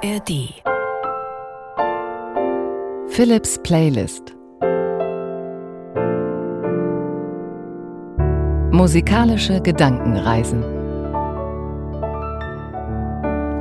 ARD. Philips Playlist. Musikalische Gedankenreisen.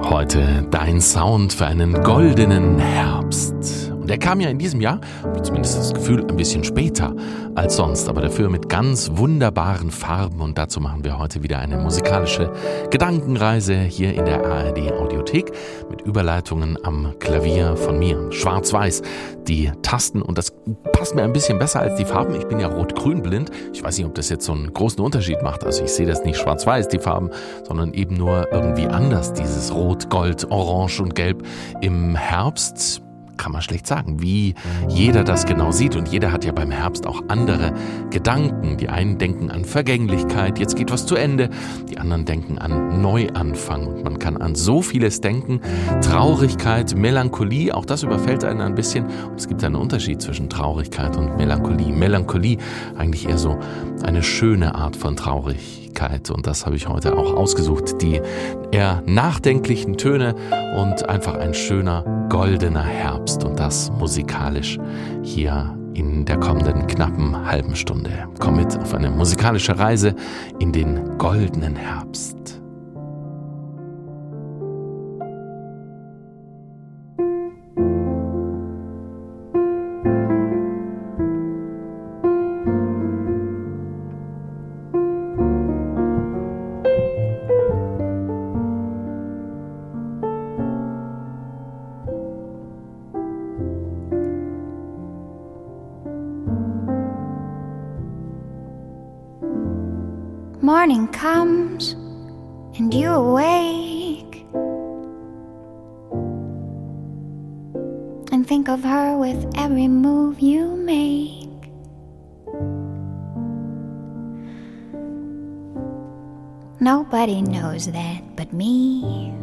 Heute dein Sound für einen goldenen Herbst. Und er kam ja in diesem Jahr, zumindest das Gefühl, ein bisschen später als sonst, aber dafür mit ganz wunderbaren Farben. Und dazu machen wir heute wieder eine musikalische Gedankenreise hier in der ARD Audiothek mit Überleitungen am Klavier von mir. Schwarz-Weiß, die Tasten und das passt mir ein bisschen besser als die Farben. Ich bin ja rot-grün blind. Ich weiß nicht, ob das jetzt so einen großen Unterschied macht. Also ich sehe das nicht schwarz-weiß, die Farben, sondern eben nur irgendwie anders, dieses Rot, Gold, Orange und Gelb im Herbst kann man schlecht sagen, wie jeder das genau sieht. Und jeder hat ja beim Herbst auch andere Gedanken. Die einen denken an Vergänglichkeit, jetzt geht was zu Ende. Die anderen denken an Neuanfang. Und man kann an so vieles denken. Traurigkeit, Melancholie, auch das überfällt einen ein bisschen. Und es gibt einen Unterschied zwischen Traurigkeit und Melancholie. Melancholie eigentlich eher so eine schöne Art von Traurigkeit. Und das habe ich heute auch ausgesucht. Die eher nachdenklichen Töne und einfach ein schöner goldener Herbst und das musikalisch hier in der kommenden knappen halben Stunde. Komm mit auf eine musikalische Reise in den goldenen Herbst. And think of her with every move you make. Nobody knows that but me.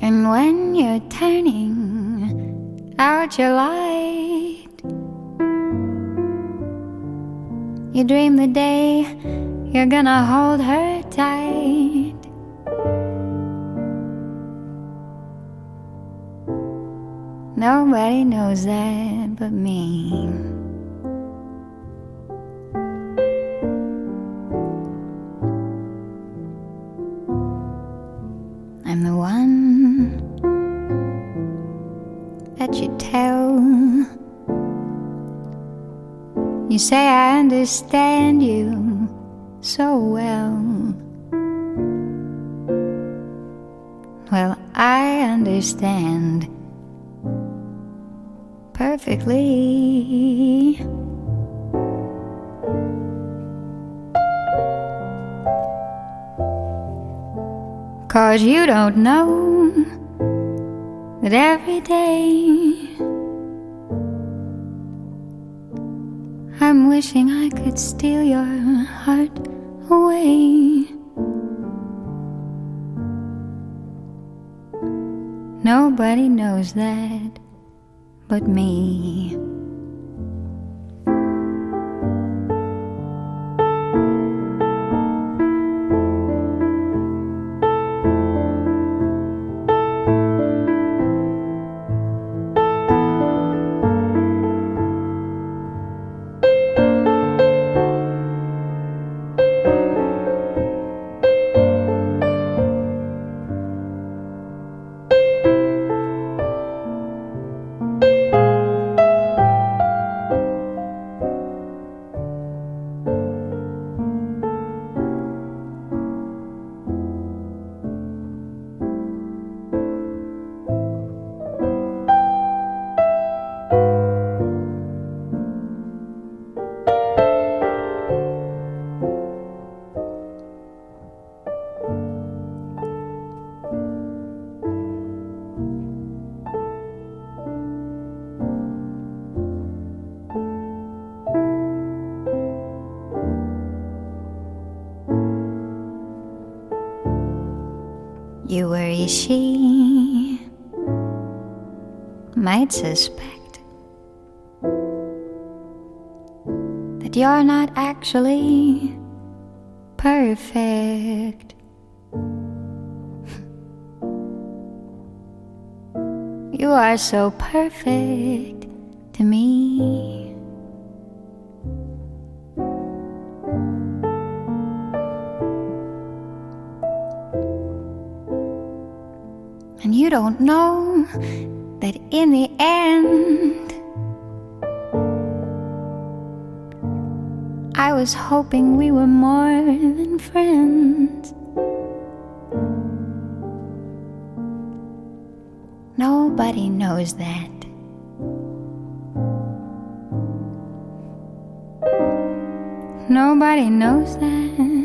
And when you're turning out your light, you dream the day you're gonna hold her knows that but me. I'm the one that you tell. You say I understand you so well. Well, I understand perfectly. Cause you don't know that every day I'm wishing I could steal your heart away. Nobody knows that but me. She might suspect that you're not actually perfect. You are so perfect to me. Don't know that in the end, I was hoping we were more than friends. Nobody knows that. Nobody knows that.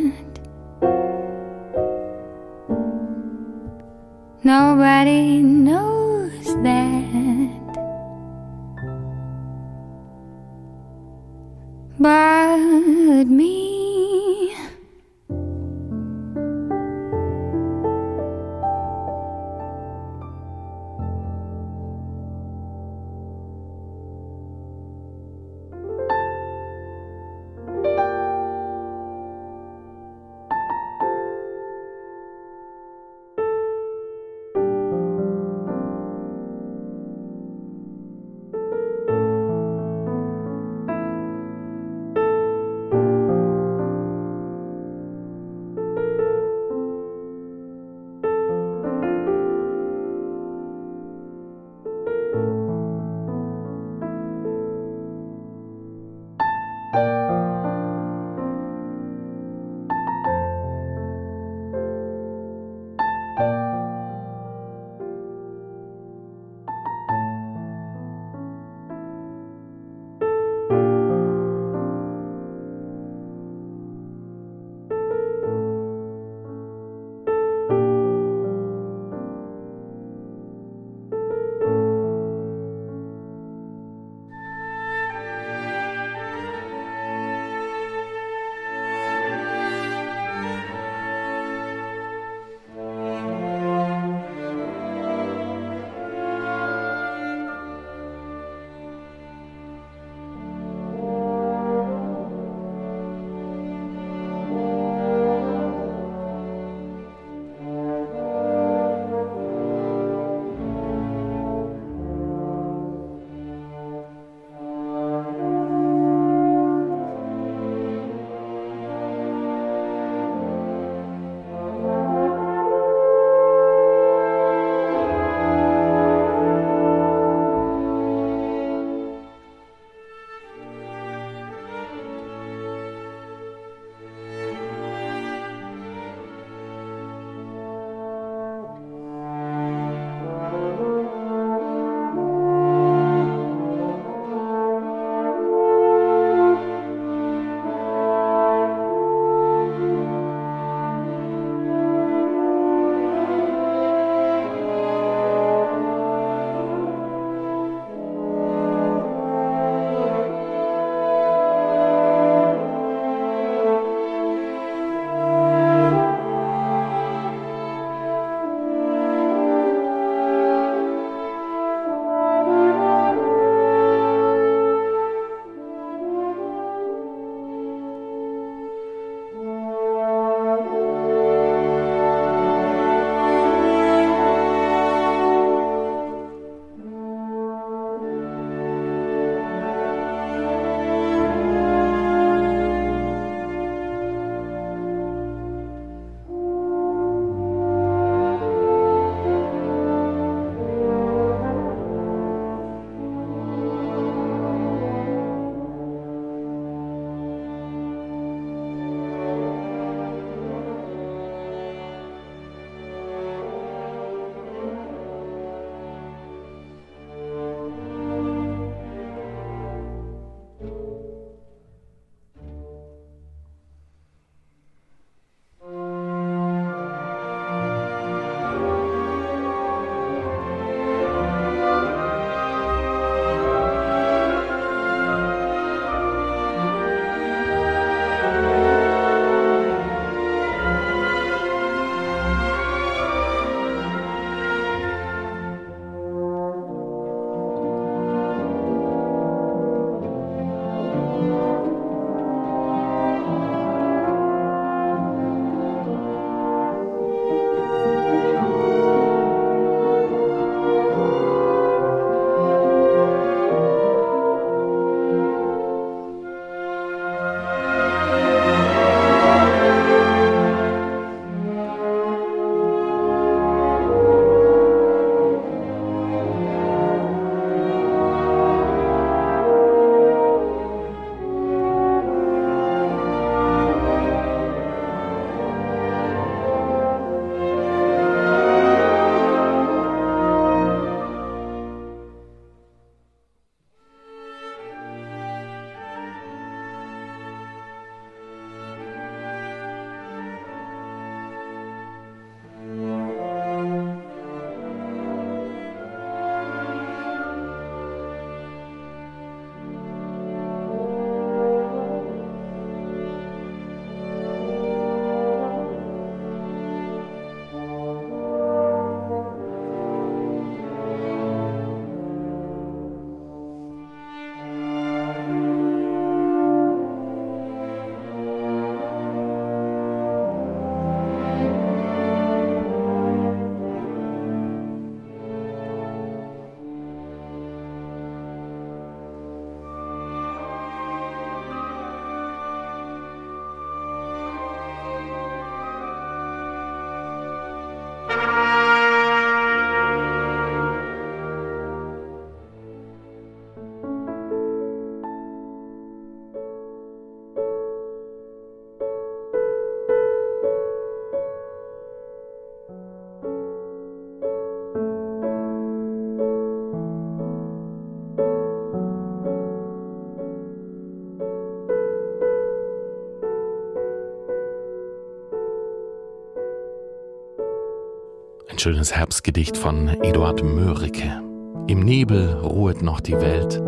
Schönes Herbstgedicht von Eduard Mörike. Im Nebel ruhet noch die Welt,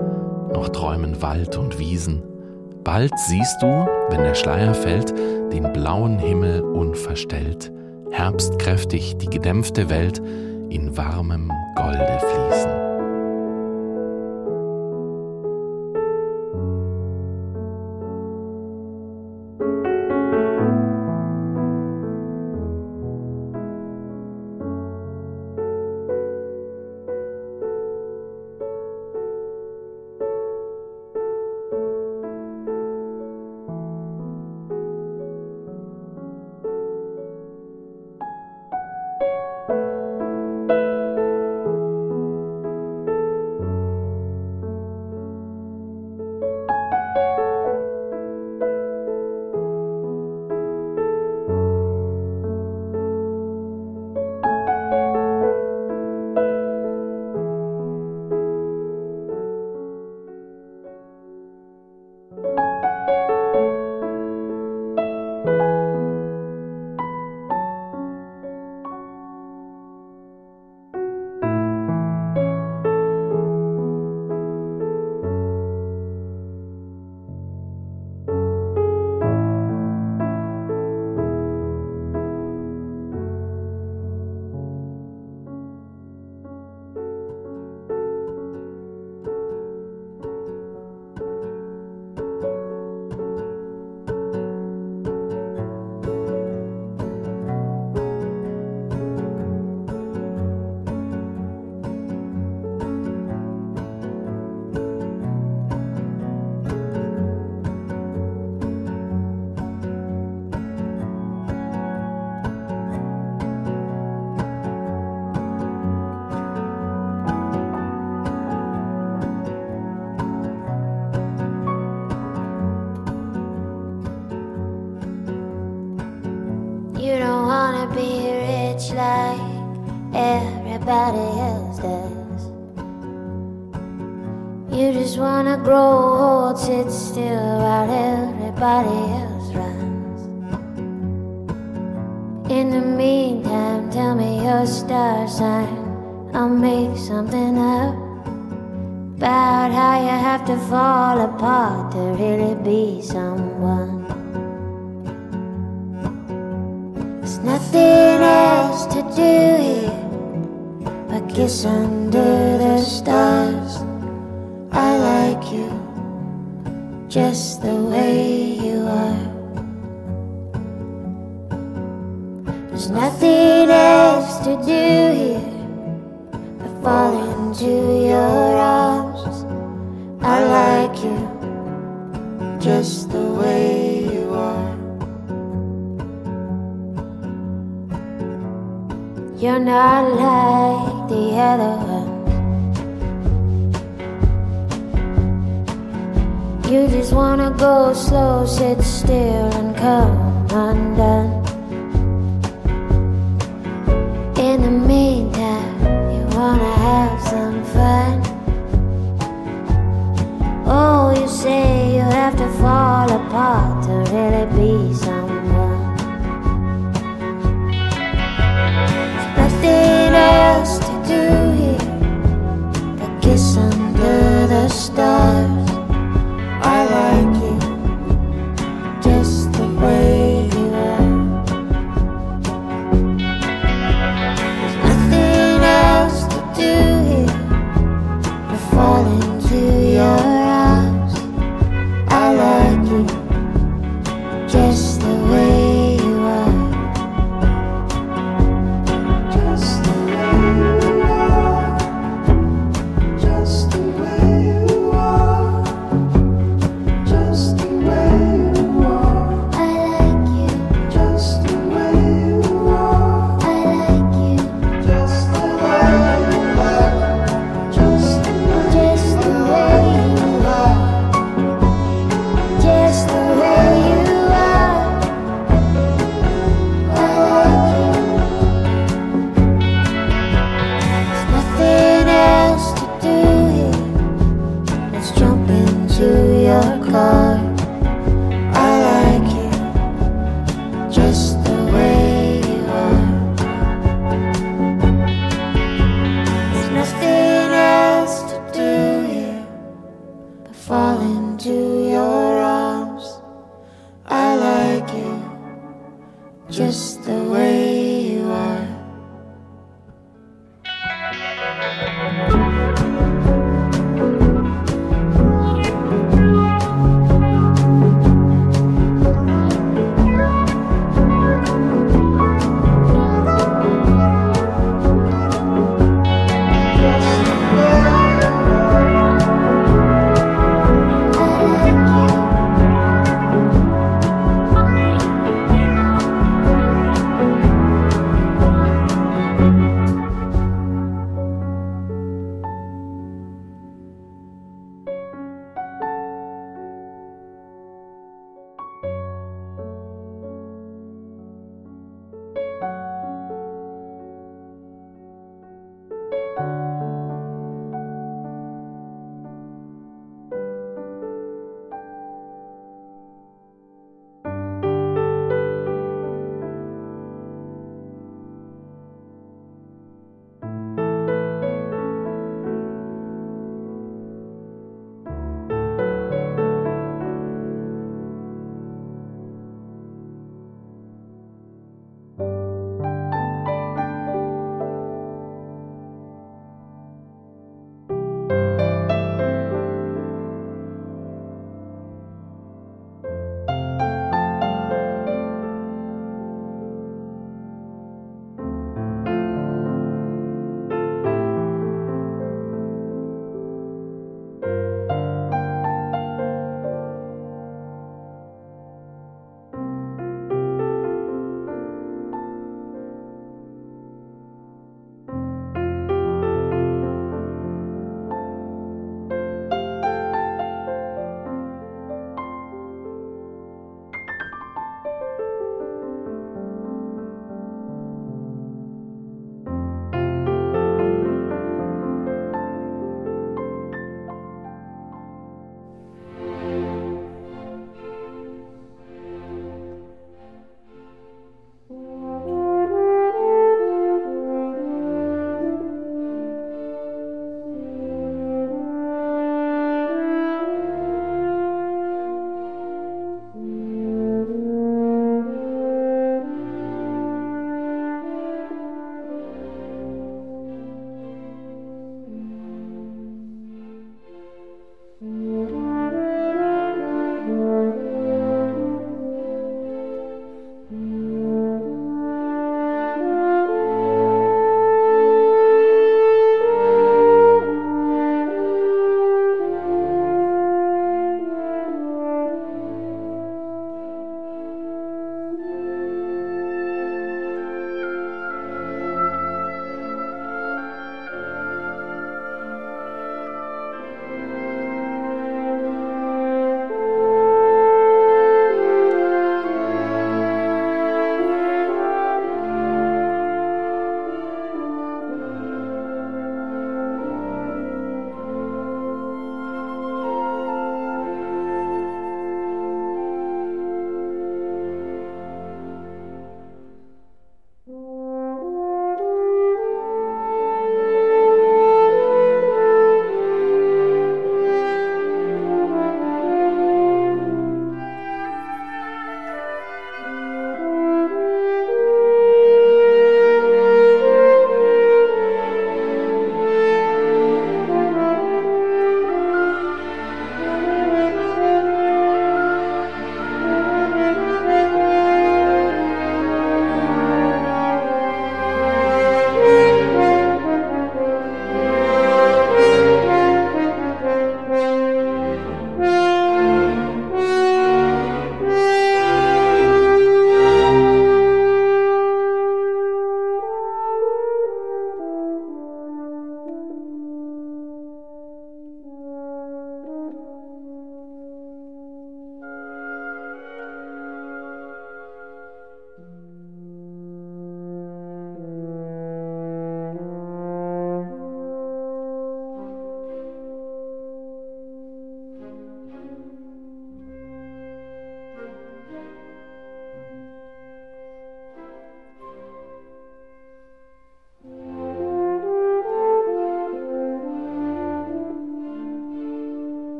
noch träumen Wald und Wiesen. Bald siehst du, wenn der Schleier fällt, den blauen Himmel unverstellt, herbstkräftig die gedämpfte Welt in warmem Golde fließen. You just wanna grow old, sit still while everybody else runs. In the meantime, tell me your star sign. I'll make something up about how you have to fall apart to really be someone. There's nothing else to do here. A kiss under the stars. I like you just the way you are. There's nothing else to do here but fall into your arms. I like you just the way. You're not like the other ones. You just wanna go slow, sit still, and come undone. In the meantime, you wanna have some fun. Oh, you say you have to fall apart to really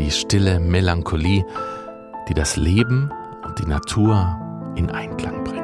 die stille Melancholie, die das Leben und die Natur in Einklang bringt.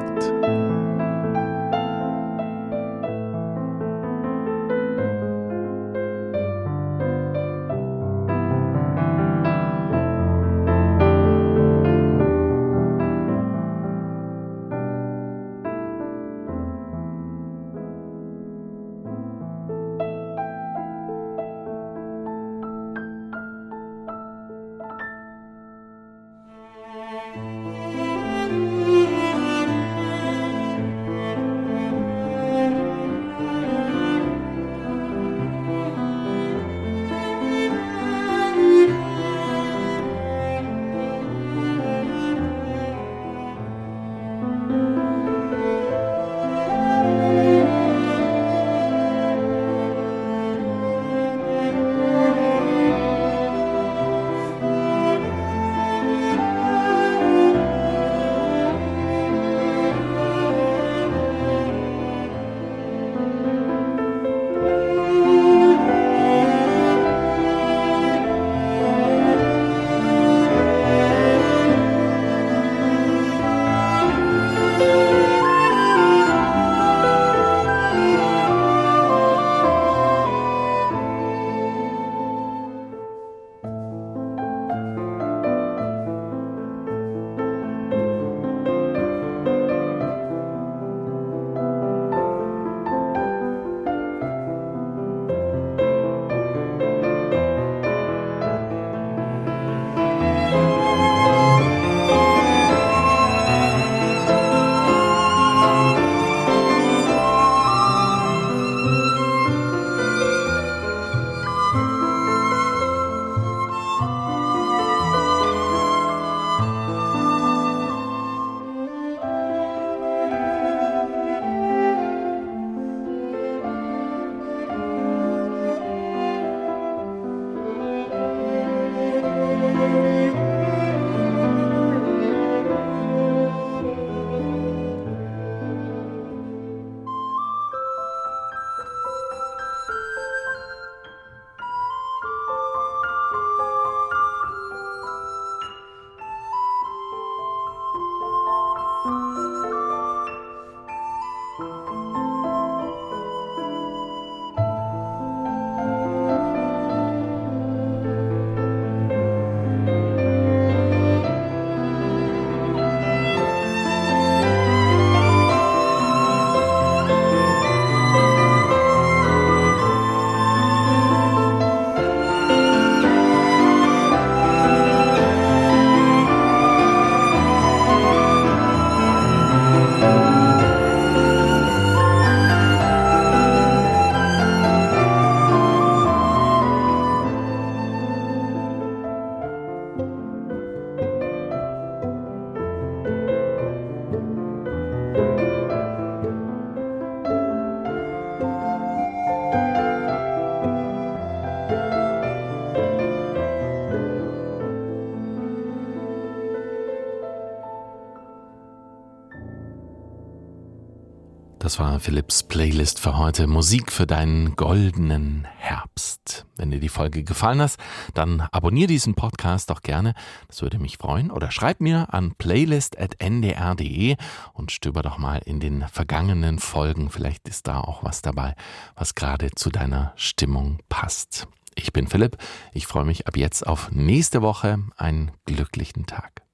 War Philipps Playlist für heute. Musik für deinen goldenen Herbst. Wenn dir die Folge gefallen hat, dann abonniere diesen Podcast doch gerne. Das würde mich freuen. Oder schreib mir an playlist.ndr.de und stöber doch mal in den vergangenen Folgen. Vielleicht ist da auch was dabei, was gerade zu deiner Stimmung passt. Ich bin Philipp. Ich freue mich ab jetzt auf nächste Woche. Einen glücklichen Tag.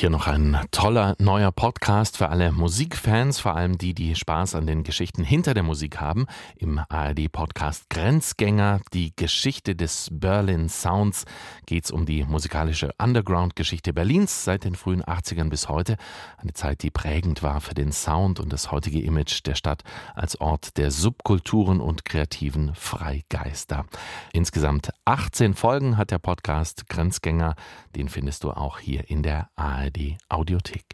Hier noch ein toller neuer Podcast für alle Musikfans, vor allem die, die Spaß an den Geschichten hinter der Musik haben. Im ARD-Podcast Grenzgänger, die Geschichte des Berlin Sounds, geht es um die musikalische Underground-Geschichte Berlins seit den frühen 80ern bis heute. Eine Zeit, die prägend war für den Sound und das heutige Image der Stadt als Ort der Subkulturen und kreativen Freigeister. Insgesamt 18 Folgen hat der Podcast Grenzgänger. Den findest du auch hier in der ARD Audiothek.